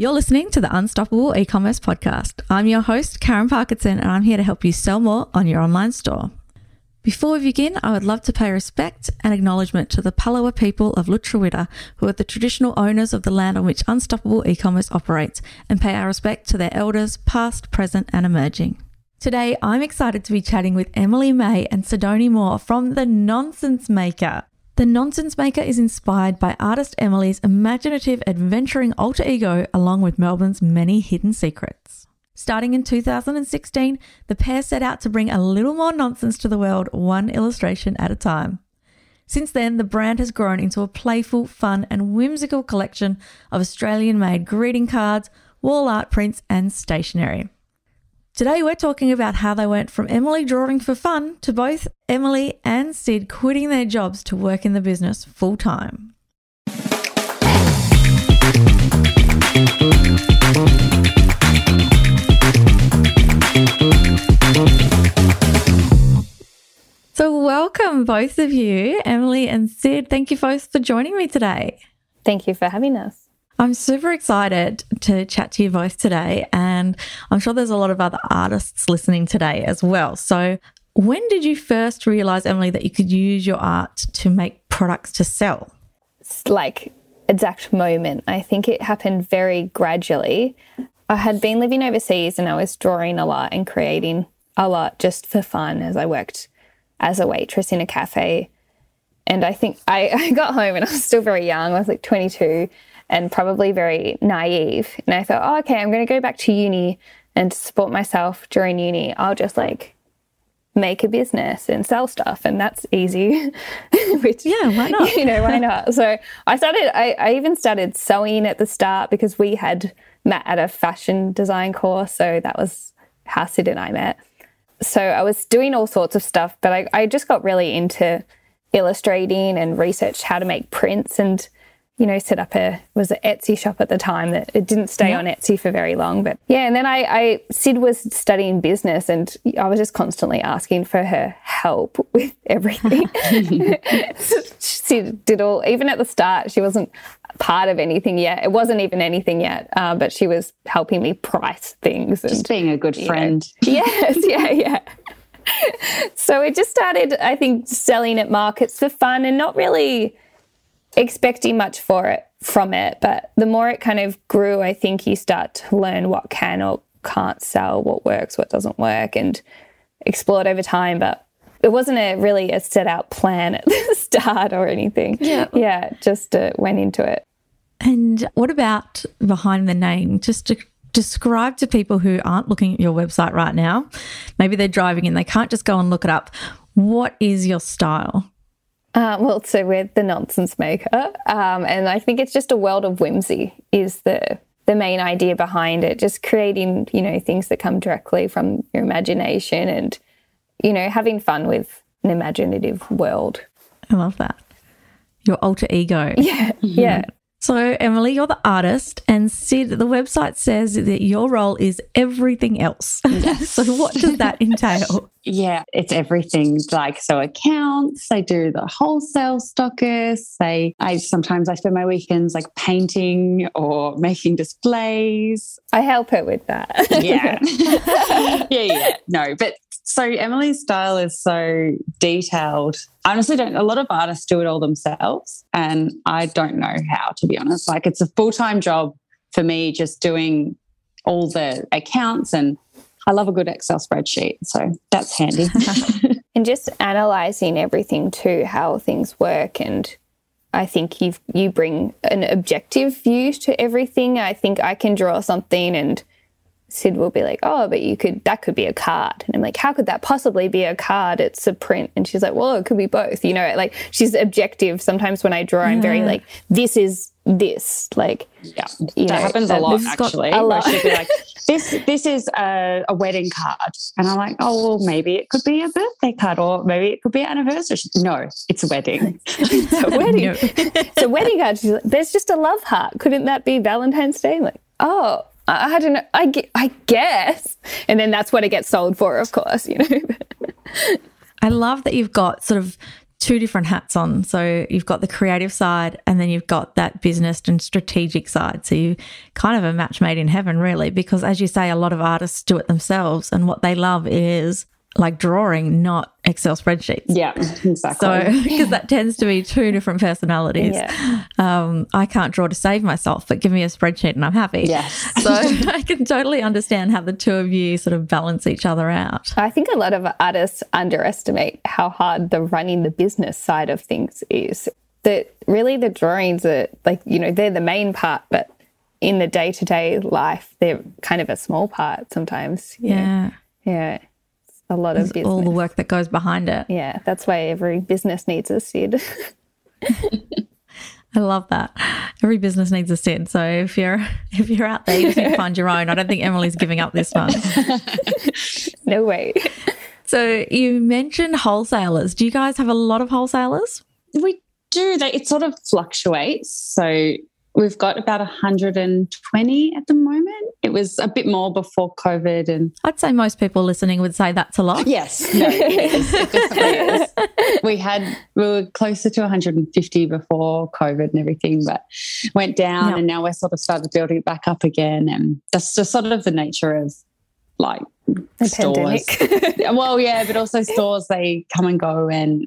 You're listening to the Unstoppable E-commerce podcast. I'm your host, Karen Parkinson, and I'm here to help you sell more on your online store. Before we begin, I would love to pay respect and acknowledgement to the Palawa people of Lutruwita, who are the traditional owners of the land on which Unstoppable E-commerce operates, and pay our respect to their elders, past, present, and emerging. Today, I'm excited to be chatting with Emily May and Sidonie Moore from The Nonsense Maker. The Nonsense Maker is inspired by artist Emily's imaginative, adventuring alter ego, along with Melbourne's many hidden secrets. Starting in 2016, the pair set out to bring a little more nonsense to the world, one illustration at a time. Since then, the brand has grown into a playful, fun, and whimsical collection of Australian made greeting cards, wall art prints, and stationery. Today, we're talking about how they went from Emily drawing for fun to both Emily and Sid quitting their jobs to work in the business full time. So, welcome both of you, Emily and Sid. Thank you both for joining me today. Thank you for having us. I'm super excited to chat to you both today, and I'm sure there's a lot of other artists listening today as well. So, when did you first realize, Emily, that you could use your art to make products to sell? It's like exact moment. I think it happened very gradually. I had been living overseas and I was drawing a lot and creating a lot just for fun as I worked as a waitress in a cafe. And I think I, I got home and I was still very young. I was like 22 and probably very naive. And I thought, oh, okay, I'm going to go back to uni and support myself during uni. I'll just like make a business and sell stuff and that's easy which yeah why not you know why not so i started I, I even started sewing at the start because we had met at a fashion design course so that was how sid and i met so I was doing all sorts of stuff, but I, I just got really into illustrating and researched how to make prints and you know set up a was an Etsy shop at the time that it didn't stay yeah. on Etsy for very long but yeah and then I, I Sid was studying business and I was just constantly asking for her help with everything she did all even at the start she wasn't part of anything yet. It wasn't even anything yet, uh, but she was helping me price things. And, just being a good friend. Know, yes, yeah, yeah. so it just started, I think, selling at markets for fun and not really expecting much for it from it. But the more it kind of grew, I think you start to learn what can or can't sell, what works, what doesn't work, and explore it over time. But it wasn't a really a set out plan at the start or anything. Yeah. Yeah, just uh, went into it. And what about behind the name? Just to describe to people who aren't looking at your website right now, maybe they're driving and they can't just go and look it up. What is your style? Uh, well, so we're the nonsense maker, um, and I think it's just a world of whimsy is the the main idea behind it. Just creating, you know, things that come directly from your imagination, and you know, having fun with an imaginative world. I love that. Your alter ego. Yeah, yeah. So, Emily, you're the artist, and Sid, the website says that your role is everything else. Yes. so, what does that entail? yeah, it's everything. Like, so accounts, I do the wholesale stockists. I, I sometimes I spend my weekends like painting or making displays. I help her with that. yeah, yeah, yeah. No, but so Emily's style is so detailed. I honestly don't, a lot of artists do it all themselves. And I don't know how, to be honest. Like it's a full time job for me, just doing all the accounts and I love a good Excel spreadsheet. So that's handy. and just analyzing everything too, how things work. And I think you you bring an objective view to everything. I think I can draw something and Sid will be like, "Oh, but you could that could be a card," and I'm like, "How could that possibly be a card? It's a print." And she's like, "Well, it could be both." You know, like she's objective. Sometimes when I draw, I'm very like, "This is this." Like, yeah, you that know, happens a lot actually. A lot. She'd be like, "This this is a, a, wedding card," and I'm like, "Oh, well, maybe it could be a birthday card, or maybe it could be an anniversary." No, it's a wedding. it's a wedding. it's a wedding card. She's like, "There's just a love heart. Couldn't that be Valentine's Day?" I'm like, oh I, don't know. I, I guess. And then that's what it gets sold for, of course, you know. I love that you've got sort of two different hats on. So you've got the creative side and then you've got that business and strategic side. So you kind of a match made in heaven, really, because as you say, a lot of artists do it themselves. And what they love is like drawing, not Excel spreadsheets. Yeah, exactly. So, because that tends to be two different personalities. Yeah. Um, I can't draw to save myself, but give me a spreadsheet and I'm happy. Yes. So I can totally understand how the two of you sort of balance each other out. I think a lot of artists underestimate how hard the running the business side of things is. That really the drawings are like, you know, they're the main part, but in the day to day life, they're kind of a small part sometimes. Yeah. know. Yeah. Yeah. It's a lot of business. All the work that goes behind it. Yeah. That's why every business needs a Sid. I love that. Every business needs a Sid. So if you're if you're out there, you just need to find your own. I don't think Emily's giving up this one. no way. So you mentioned wholesalers. Do you guys have a lot of wholesalers? We do. They, it sort of fluctuates. So we've got about 120 at the moment. It was a bit more before COVID and I'd say most people listening would say that's a lot. Yes, no, it is. It definitely is. We had we were closer to 150 before COVID and everything, but went down, Yeah. and now we're sort of started building it back up again, and that's just sort of the nature of like The stores. pandemic. well, yeah, but also stores they come and go, and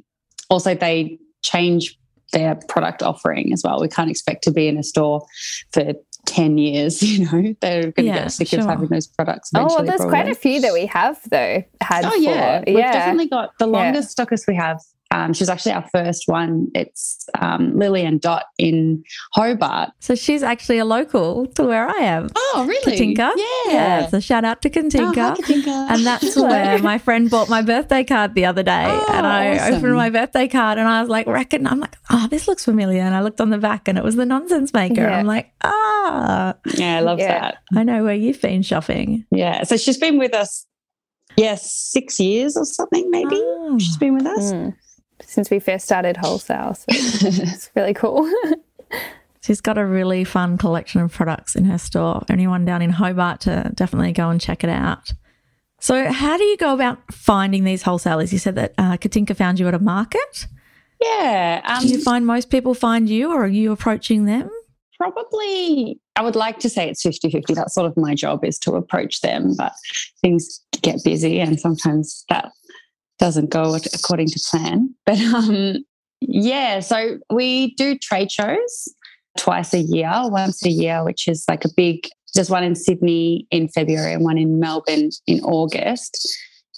also they change their product offering as well. We can't expect to be in a store for. 10 years, you know, they're going to Yeah, get sick sure. of having those products. oh, well, there's quite a few that we have, though, had Oh yeah, for. we've definitely got the Yeah. longest stockist we have. Um, she's actually our first one. It's um, Lily and Dot in Hobart. So she's actually a local to where I am. Oh, really? Katinka. Yeah. So shout out to Katinka. Oh, hi, Katinka. And that's where my friend bought my birthday card the other day. Oh, and I awesome. opened my birthday card and I was like, reckon, I'm like, oh, this looks familiar. And I looked on the back and it was the nonsense maker. Yeah. I'm like, ah, yeah, I love Yeah. that. I know where you've been shopping. Yeah. So she's been with us, yes, six years or something, maybe. Oh. She's been with us. Mm. Since we first started wholesale. So it's really cool. She's got a really fun collection of products in her store. Anyone down in Hobart to definitely go and check it out. So, how do you go about finding these wholesalers? You said that uh, Katinka found you at a market. Yeah. Um, Do you find most people find you, or are you approaching them? probably i would like to say it's 50-50 that's sort of my job is to approach them but things get busy and sometimes that doesn't go according to plan but um yeah so we do trade shows twice a year once a year which is like a big there's one in sydney in february and one in melbourne in august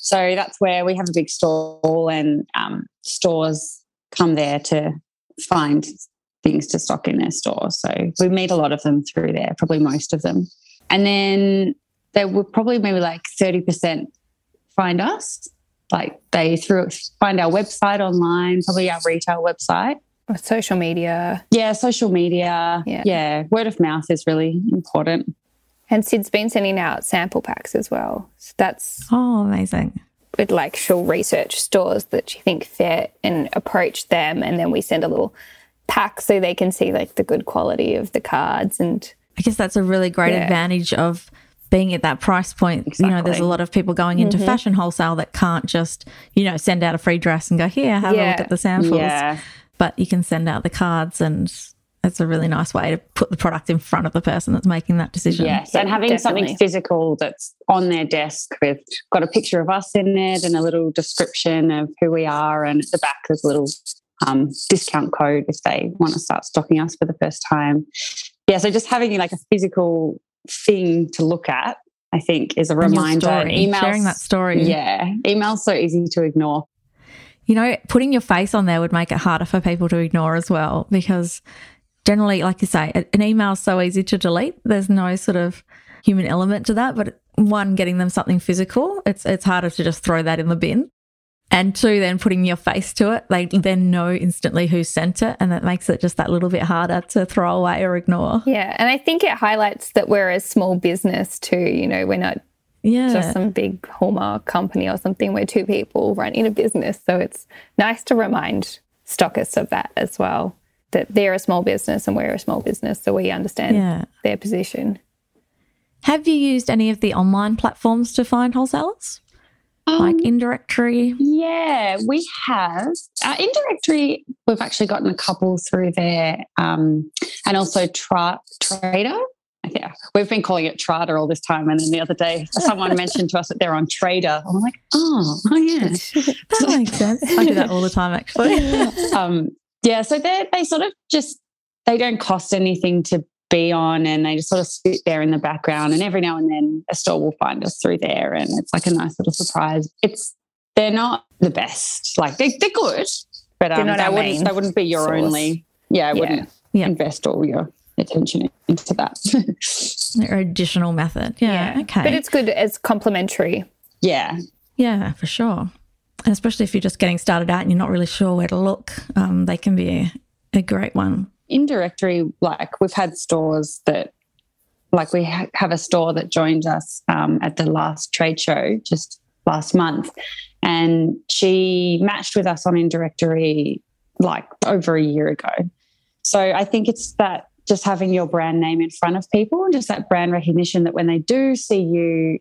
so that's where we have a big stall and um, stores come there to find things to stock in their store. So we meet a lot of them through there, probably most of them. And then there were probably maybe like 30% find us. Like they through find our website online, probably our retail website. Or social media. Yeah, social media. Yeah. yeah. Word of mouth is really important. And Sid's been sending out sample packs as well. So that's Oh, amazing. with like she'll research stores that she think fit and approach them and then we send a little pack so they can see like the good quality of the cards and I guess that's a really great Yeah. advantage of being at that price point. You know, there's a lot of people going into fashion wholesale that can't just, you know, send out a free dress and go, here, have a look at the samples. Yeah. But you can send out the cards and it's a really nice way to put the product in front of the person that's making that decision. Yes, Yeah, and having something physical that's on their desk with got a picture of us in it and a little description of who we are, and at the back there's a little um, discount code if they want to start stocking us for the first time. Yeah, so just having like a physical thing to look at, I think, is a reminder. And emails, sharing that story. yeah, emails so easy to ignore. You know, putting your face on there would make it harder for people to ignore as well because generally, like you say, an email is so easy to delete. There's no sort of human element to that. But one, getting them something physical, it's it's harder to just throw that in the bin. And two, then putting your face to it, they then know instantly who sent it, and that makes it just that little bit harder to throw away or ignore. yeah. And i think it highlights that we're a small business too. You know we're not Yeah, just some big hallmark company or something. We're two people running a business. So it's nice to remind stockists of that as well that they're a small business and we're a small business. So we understand yeah. their position. Have you used any of the online platforms to find wholesalers? Like Um, indirectory? Yeah, we have. Uh, indirectory, we've actually gotten a couple through there. Um, and also tra- Trader. Yeah, we've been calling it Trader all this time. And then the other day, someone mentioned to us that they're on Trader. I'm like, oh, oh yeah. That makes sense. I do that all the time, actually. um, yeah, so they they sort of just they don't cost anything to be on, and they just sort of sit there in the background. And every now and then, a store will find us through there, and it's like a nice little surprise. It's they're not the best, like they they're good, but um, not they our wouldn't main they wouldn't be your source. only. Yeah, I Yeah. wouldn't Yeah. invest all your attention into that. Or additional method. Yeah. Okay. But it's good as complementary. yeah, Yeah, for sure. And especially if you're just getting started out and you're not really sure where to look, um, they can be a, a great one. Indirectory, like we've had stores that, like we ha- have a store that joined us um, at the last trade show just last month, and she matched with us on in directory like over a year ago. So I think it's that just having your brand name in front of people and just that brand recognition that when they do see you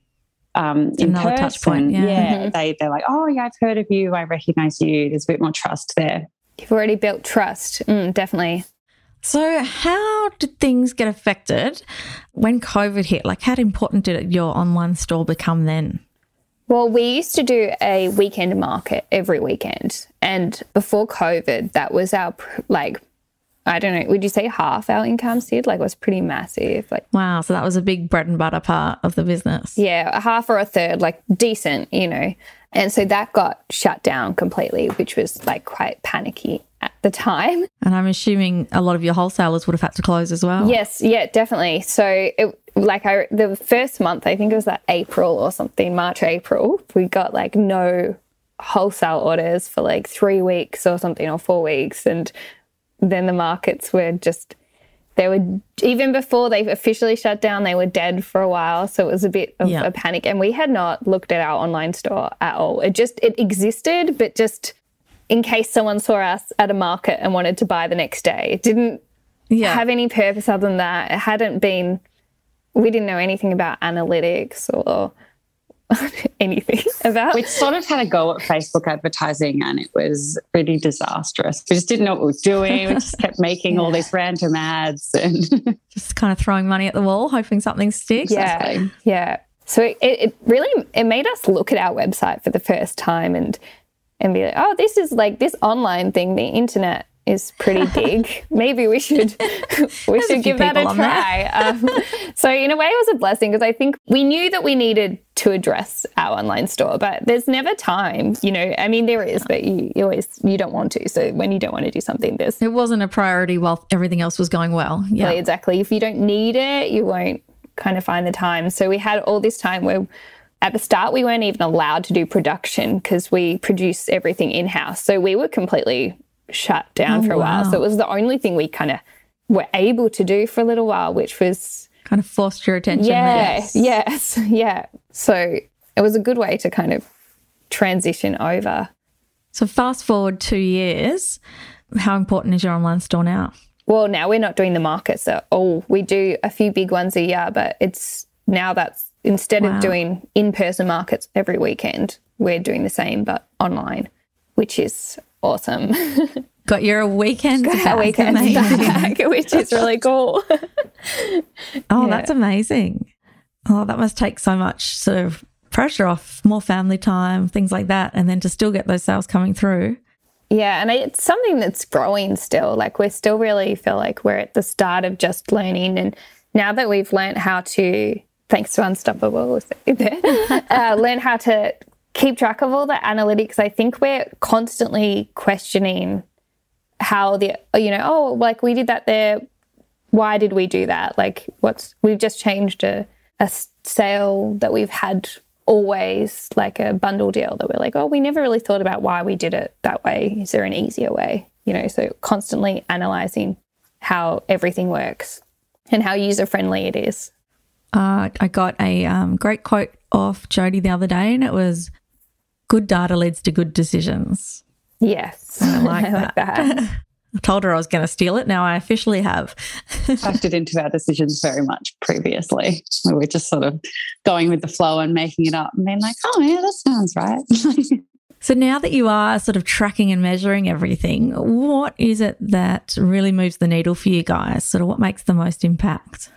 um, in another person, touch point, yeah. Mhm. they they're like, oh yeah, I've heard of you, I recognize you. There's a bit more trust there. You've already built trust. Mm, definitely. So, how did things get affected when COVID hit? Like, how important did your online store become then? Well, we used to do a weekend market every weekend. And before COVID, that was our, like, I don't know, would you say half our income, Sid? Like, it was pretty massive. Like, Wow. So, that was a big bread and butter part of the business. yeah, a half or a third, like decent, you know. And so that got shut down completely, which was like quite panicky at the time. And I'm assuming a lot of your wholesalers would have had to close as well. Yes, yeah, definitely. So, it, like, I the first month, I think it was that April or something, March, April, we got like no wholesale orders for like three weeks or something, or four weeks, and then the markets were just they were even before they officially shut down they were dead for a while so it was a bit of Yeah. a panic and we had not looked at our online store at all it just it existed but just in case someone saw us at a market and wanted to buy the next day it didn't Yeah. have any purpose other than that. It hadn't been, we didn't know anything about analytics or anything about. we sort of had a go at Facebook advertising and it was pretty disastrous. We just didn't know what we were doing. We just kept making all these random ads and Just kind of throwing money at the wall, hoping something sticks. yeah, yeah. So it, it really it made us look at our website for the first time and and be like, oh, this is like this online thing. The internet is pretty big. Maybe we should we should give that a try. Um, so in a way, it was a blessing because I think we knew that we needed to address our online store, but there's never time. You know, I mean, there is, but you, you always you don't want to. So when you don't want to do something, this It wasn't a priority while everything else was going well. Yeah. Exactly, exactly. If you don't need it, you won't kind of find the time. So we had all this time where at the start we weren't even allowed to do production because we produce everything in house. So we were completely shut down Oh, for a while. So it was the only thing we kind of were able to do for a little while, which was Kind of forced your attention yeah, there. yes, yeah. So it was a good way to kind of transition over. So fast forward two years, how important is your online store now? Well, now we're not doing the markets at oh, all. We do a few big ones a year, but it's now that's instead Wow. of doing in person markets every weekend, we're doing the same but online, which is awesome. Got your weekend Our back. back, which is really cool. Oh, Yeah. that's amazing. Oh, that must take so much sort of pressure off, more family time, things like that, and then to still get those sales coming through. Yeah, and it's something that's growing still. Like we still really feel like we're at the start of just learning, and now that we've learned how to, thanks to Unstoppable, we'll say there, uh, learn how to keep track of all the analytics. I think we're constantly questioning how the you know oh like we did that there. Why did we do that? Like what's we've just changed a, a sale that we've had always like a bundle deal that we're like, oh, we never really thought about why we did it that way. Is there an easier way? You know, so constantly analyzing how everything works and how user friendly it is. Uh, I got a um, great quote off Jody the other day, and it was good data leads to good decisions. Yes, I like that. that. I told her I was going to steal it. Now I officially have. Factored into our decisions very much previously. We were just sort of going with the flow and making it up and being like, oh, yeah, that sounds right. so now that you are sort of tracking and measuring everything, what is it that really moves the needle for you guys? Sort of what makes the most impact?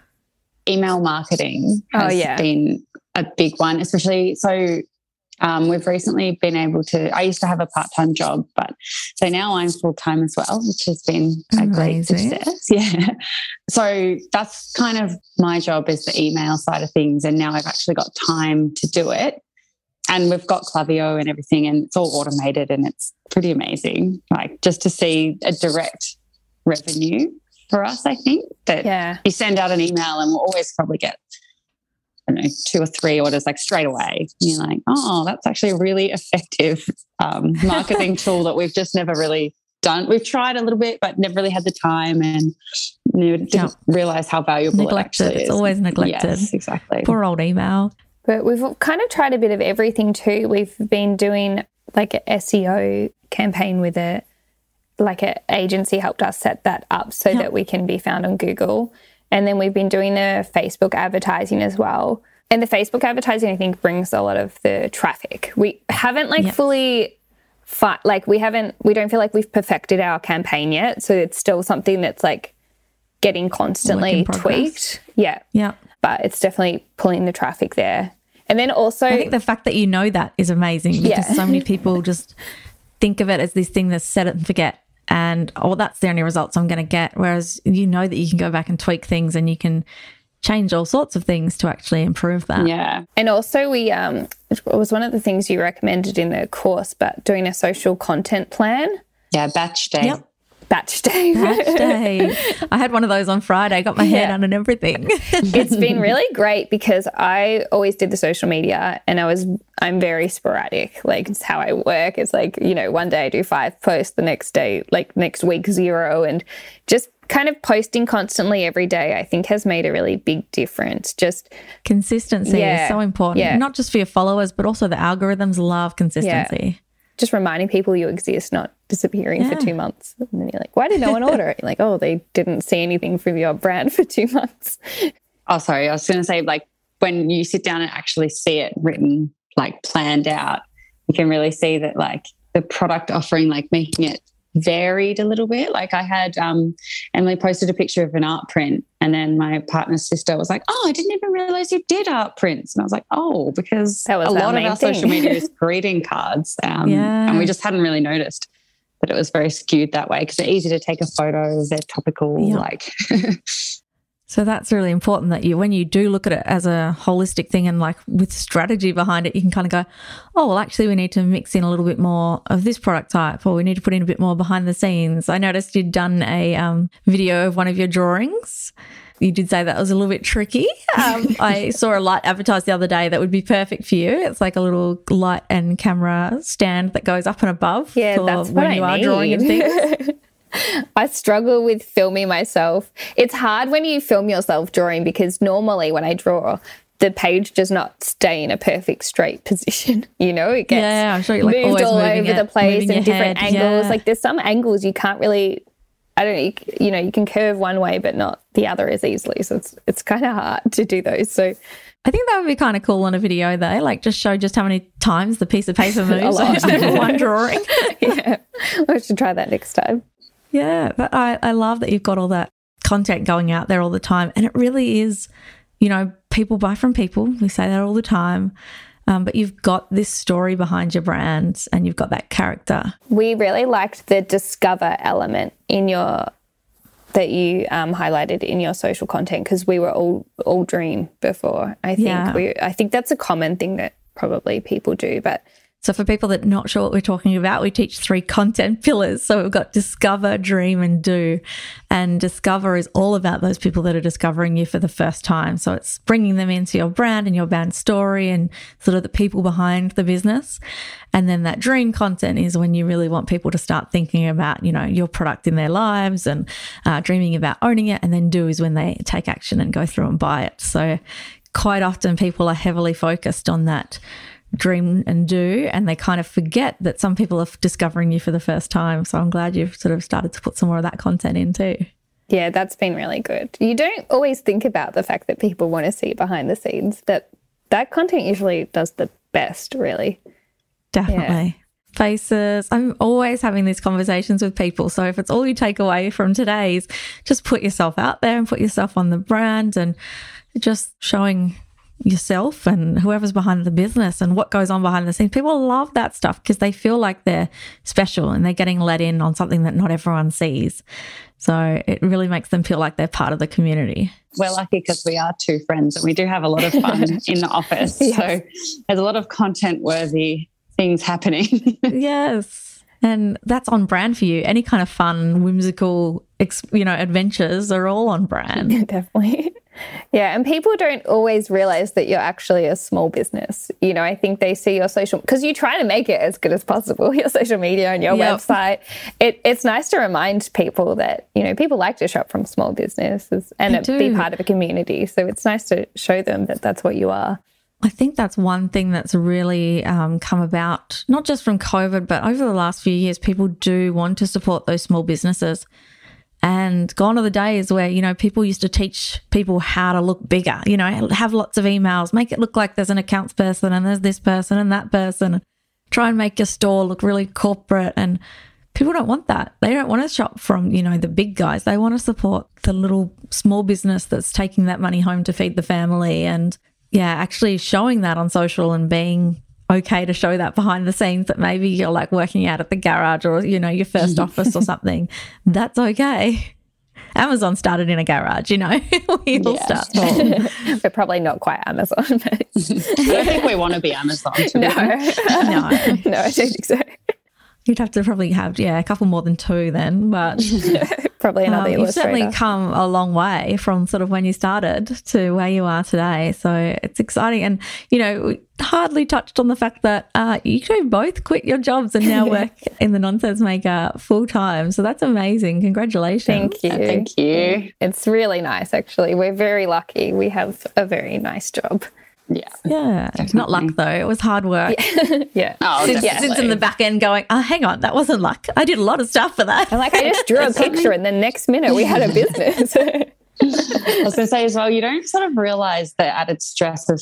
Email marketing oh, has oh, yeah. been a big one, especially so um, we've recently been able to. I used to have a part time job, but so now I'm full time as well, which has been a Amazing. great success. Yeah. So that's kind of my job is the email side of things. And now I've actually got time to do it. And we've got Klaviyo and everything, and it's all automated and it's pretty amazing. Like just to see a direct revenue for us, I think that yeah. you send out an email and we'll always probably get don't know, two or three orders like straight away. And you're like, oh, that's actually a really effective um, marketing tool that we've just never really done. We've tried a little bit, but never really had the time and you know, didn't yeah. realize how valuable neglected. it actually is. It's always neglected. Yes, exactly. Poor old email. But we've kind of tried a bit of everything too. We've been doing like an SEO campaign with a Like an agency helped us set that up so yep. that we can be found on Google. And then we've been doing the Facebook advertising as well. And the Facebook advertising, I think, brings a lot of the traffic. We haven't like fully, fi- like we haven't, we don't feel like we've perfected our campaign yet. So it's still something that's like getting constantly tweaked. Yeah. Yeah. But it's definitely pulling the traffic there. And then also, I think the fact that you know that is amazing because yeah. so many people just think of it as this thing that's set it and forget and oh that's the only results i'm going to get. Whereas you know that you can go back and tweak things and you can change all sorts of things to actually improve that. Yeah. And also we um it was one of the things you recommended in the course but doing a social content plan. Yeah batch day. Yep. Batch day. Batch day. I had one of those on Friday, got my hair yeah. done and everything. it's been really great because I always did the social media and I was, I'm very sporadic. Like it's how I work. It's like, you know, one day I do five posts, the next day, like next week, zero. And just kind of posting constantly every day, I think has made a really big difference. Just consistency yeah, is so important, yeah. not just for your followers, but also the algorithms love consistency. Just reminding people you exist, not disappearing yeah. for two months. And then you're like, why did no one order it? You're like, oh, they didn't see anything from your brand for two months. Oh, sorry. I was going to say, like, when you sit down and actually see it written, like planned out, you can really see that, like, the product offering, like making it varied a little bit. Like I had um, Emily posted a picture of an art print, and then my partner's sister was like, "Oh, I didn't even realize you did art prints." And I was like, "Oh, because a lot of our thing. social media is greeting cards, um, yeah. and we just hadn't really noticed." That it was very skewed that way because they're easy to take a photo, they're topical, yeah. like So that's really important that you, when you do look at it as a holistic thing and like with strategy behind it, you can kind of go, oh, well, actually, we need to mix in a little bit more of this product type, or we need to put in a bit more behind the scenes. I noticed you'd done a um, video of one of your drawings. You did say that was a little bit tricky. Um, I saw a light advertised the other day that would be perfect for you. It's like a little light and camera stand that goes up and above yeah, that's when you are drawing and things. I struggle with filming myself. It's hard when you film yourself drawing because normally when I draw, the page does not stay in a perfect straight position. You know, it gets yeah, I'm sure like moved all over it, the place in different head, angles. Yeah. Like there's some angles you can't really. I don't know. You, you know, you can curve one way, but not the other as easily. So it's it's kind of hard to do those. So I think that would be kind of cool on a video though, like just show just how many times the piece of paper moves on one drawing. yeah, I should try that next time. Yeah, but I, I love that you've got all that content going out there all the time. And it really is, you know, people buy from people. We say that all the time. Um, but you've got this story behind your brand and you've got that character. We really liked the discover element in your that you um, highlighted in your social content because we were all all dream before. I think yeah. we I think that's a common thing that probably people do, but so, for people that are not sure what we're talking about, we teach three content pillars. So, we've got discover, dream, and do. And discover is all about those people that are discovering you for the first time. So, it's bringing them into your brand and your brand story and sort of the people behind the business. And then that dream content is when you really want people to start thinking about, you know, your product in their lives and uh, dreaming about owning it. And then do is when they take action and go through and buy it. So, quite often people are heavily focused on that dream and do. And they kind of forget that some people are discovering you for the first time. So I'm glad you've sort of started to put some more of that content in too. Yeah, that's been really good. You don't always think about the fact that people want to see behind the scenes, but that content usually does the best, really. Definitely. Yeah. Faces. I'm always having these conversations with people. So if it's all you take away from today's, just put yourself out there and put yourself on the brand and just showing yourself and whoever's behind the business and what goes on behind the scenes. People love that stuff because they feel like they're special and they're getting let in on something that not everyone sees. So it really makes them feel like they're part of the community. We're lucky because we are two friends and we do have a lot of fun in the office. Yes. So there's a lot of content worthy things happening. yes. And that's on brand for you. Any kind of fun, whimsical, you know, adventures are all on brand. Definitely. Yeah, and people don't always realize that you're actually a small business. You know, I think they see your social because you try to make it as good as possible, your social media and your yep. website. It, it's nice to remind people that you know people like to shop from small businesses and be part of a community. So it's nice to show them that that's what you are. I think that's one thing that's really um, come about, not just from COVID, but over the last few years, people do want to support those small businesses. And gone are the days where, you know, people used to teach people how to look bigger, you know, have lots of emails, make it look like there's an accounts person and there's this person and that person. Try and make your store look really corporate. And people don't want that. They don't want to shop from, you know, the big guys. They want to support the little small business that's taking that money home to feed the family. And yeah, actually showing that on social and being okay to show that behind the scenes that maybe you're like working out at the garage or you know your first office or something that's okay Amazon started in a garage, you know. we all yeah. start We're probably not quite Amazon. But... I don't think we want to be Amazon. To no. no, no, I don't think so. You'd have to probably have yeah a couple more than two then, but probably another. Um, you've certainly come a long way from sort of when you started to where you are today. So it's exciting, and you know, hardly touched on the fact that uh, you two both quit your jobs and now work in the Nonsense Maker full time. So that's amazing. Congratulations! Thank you. Thank you. It's really nice, actually. We're very lucky. We have a very nice job. Yeah. Yeah. Definitely. Not luck though. It was hard work. Yeah. yeah. Oh, since, since, in the back end going, oh, hang on, that wasn't luck. I did a lot of stuff for that. And like, I just drew a picture and the next minute we had a business. I was going to say as well, you don't sort of realize the added stress of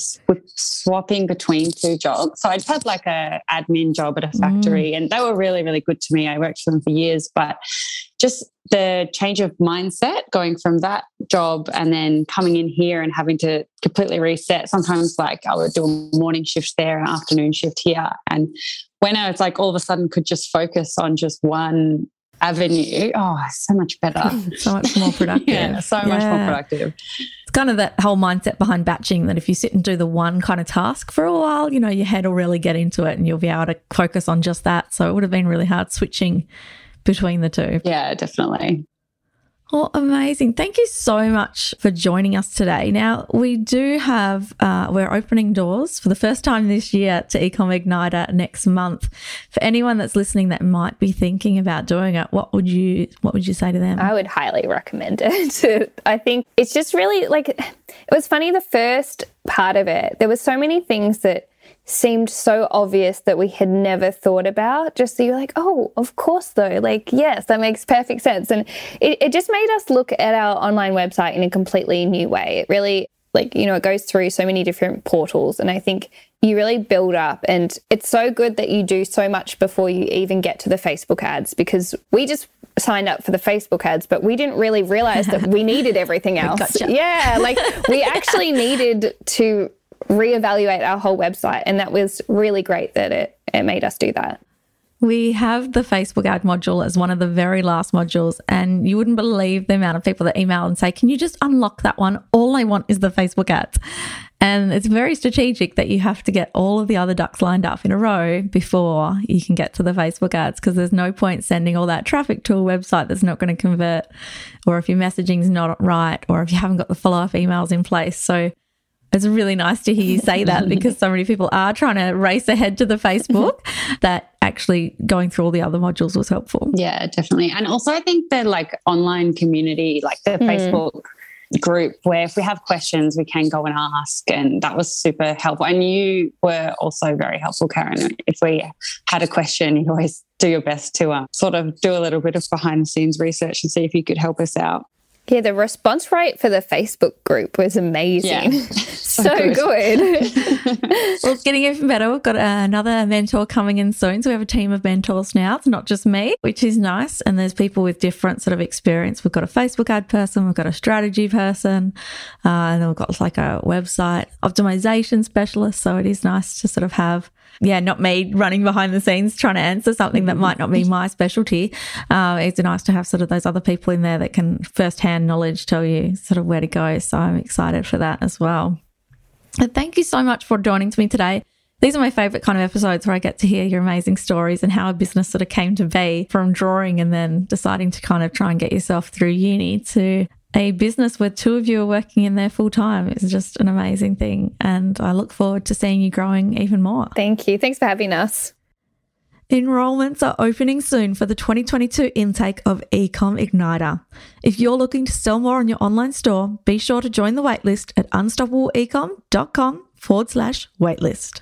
swapping between two jobs. So I would had like a admin job at a factory, mm. and they were really, really good to me. I worked for them for years, but just the change of mindset going from that job and then coming in here and having to completely reset. Sometimes, like I would do a morning shift there, an afternoon shift here, and when I was like all of a sudden could just focus on just one avenue, oh, so much better. so much more productive. yeah, so yeah. much more productive. It's kind of that whole mindset behind batching that if you sit and do the one kind of task for a while, you know, your head will really get into it and you'll be able to focus on just that. So it would have been really hard switching between the two. Yeah, definitely. Oh, amazing. Thank you so much for joining us today. Now, we do have, uh, we're opening doors for the first time this year to Ecom Igniter next month. For anyone that's listening that might be thinking about doing it, what would you, what would you say to them? I would highly recommend it. I think it's just really like, it was funny the first part of it. There were so many things that seemed so obvious that we had never thought about. Just so you're like, oh, of course, though. Like, yes, that makes perfect sense. And it, it just made us look at our online website in a completely new way. It really, like, you know, it goes through so many different portals. And I think you really build up. And it's so good that you do so much before you even get to the Facebook ads because we just signed up for the Facebook ads, but we didn't really realize that we needed everything else. Gotcha. Yeah, like we actually needed to reevaluate our whole website. And that was really great that it, it made us do that. We have the Facebook ad module as one of the very last modules, and you wouldn't believe the amount of people that email and say, Can you just unlock that one? All I want is the Facebook ads. And it's very strategic that you have to get all of the other ducks lined up in a row before you can get to the Facebook ads because there's no point sending all that traffic to a website that's not going to convert, or if your messaging is not right, or if you haven't got the follow up emails in place. So it's really nice to hear you say that because so many people are trying to race ahead to the Facebook that actually going through all the other modules was helpful. Yeah, definitely. And also I think the like online community, like the mm. Facebook group where if we have questions, we can go and ask. And that was super helpful. And you were also very helpful, Karen. If we had a question, you always do your best to uh, sort of do a little bit of behind the scenes research and see if you could help us out. Yeah, the response rate for the Facebook group was amazing. Yeah. so, so, good. good. well, it's getting even better. We've got another mentor coming in soon. So we have a team of mentors now. It's not just me, which is nice. And there's people with different sort of experience. We've got a Facebook ad person, we've got a strategy person, uh, and then we've got like a website optimization specialist. So it is nice to sort of have yeah, not me running behind the scenes trying to answer something that might not be my specialty. Uh, it's nice to have sort of those other people in there that can firsthand knowledge tell you sort of where to go. So I'm excited for that as well. And thank you so much for joining me today. These are my favorite kind of episodes where I get to hear your amazing stories and how a business sort of came to be from drawing and then deciding to kind of try and get yourself through uni to a business where two of you are working in there full time is just an amazing thing. And I look forward to seeing you growing even more. Thank you. Thanks for having us. Enrollments are opening soon for the 2022 intake of Ecom Igniter. If you're looking to sell more on your online store, be sure to join the waitlist at unstoppableecom.com forward slash waitlist.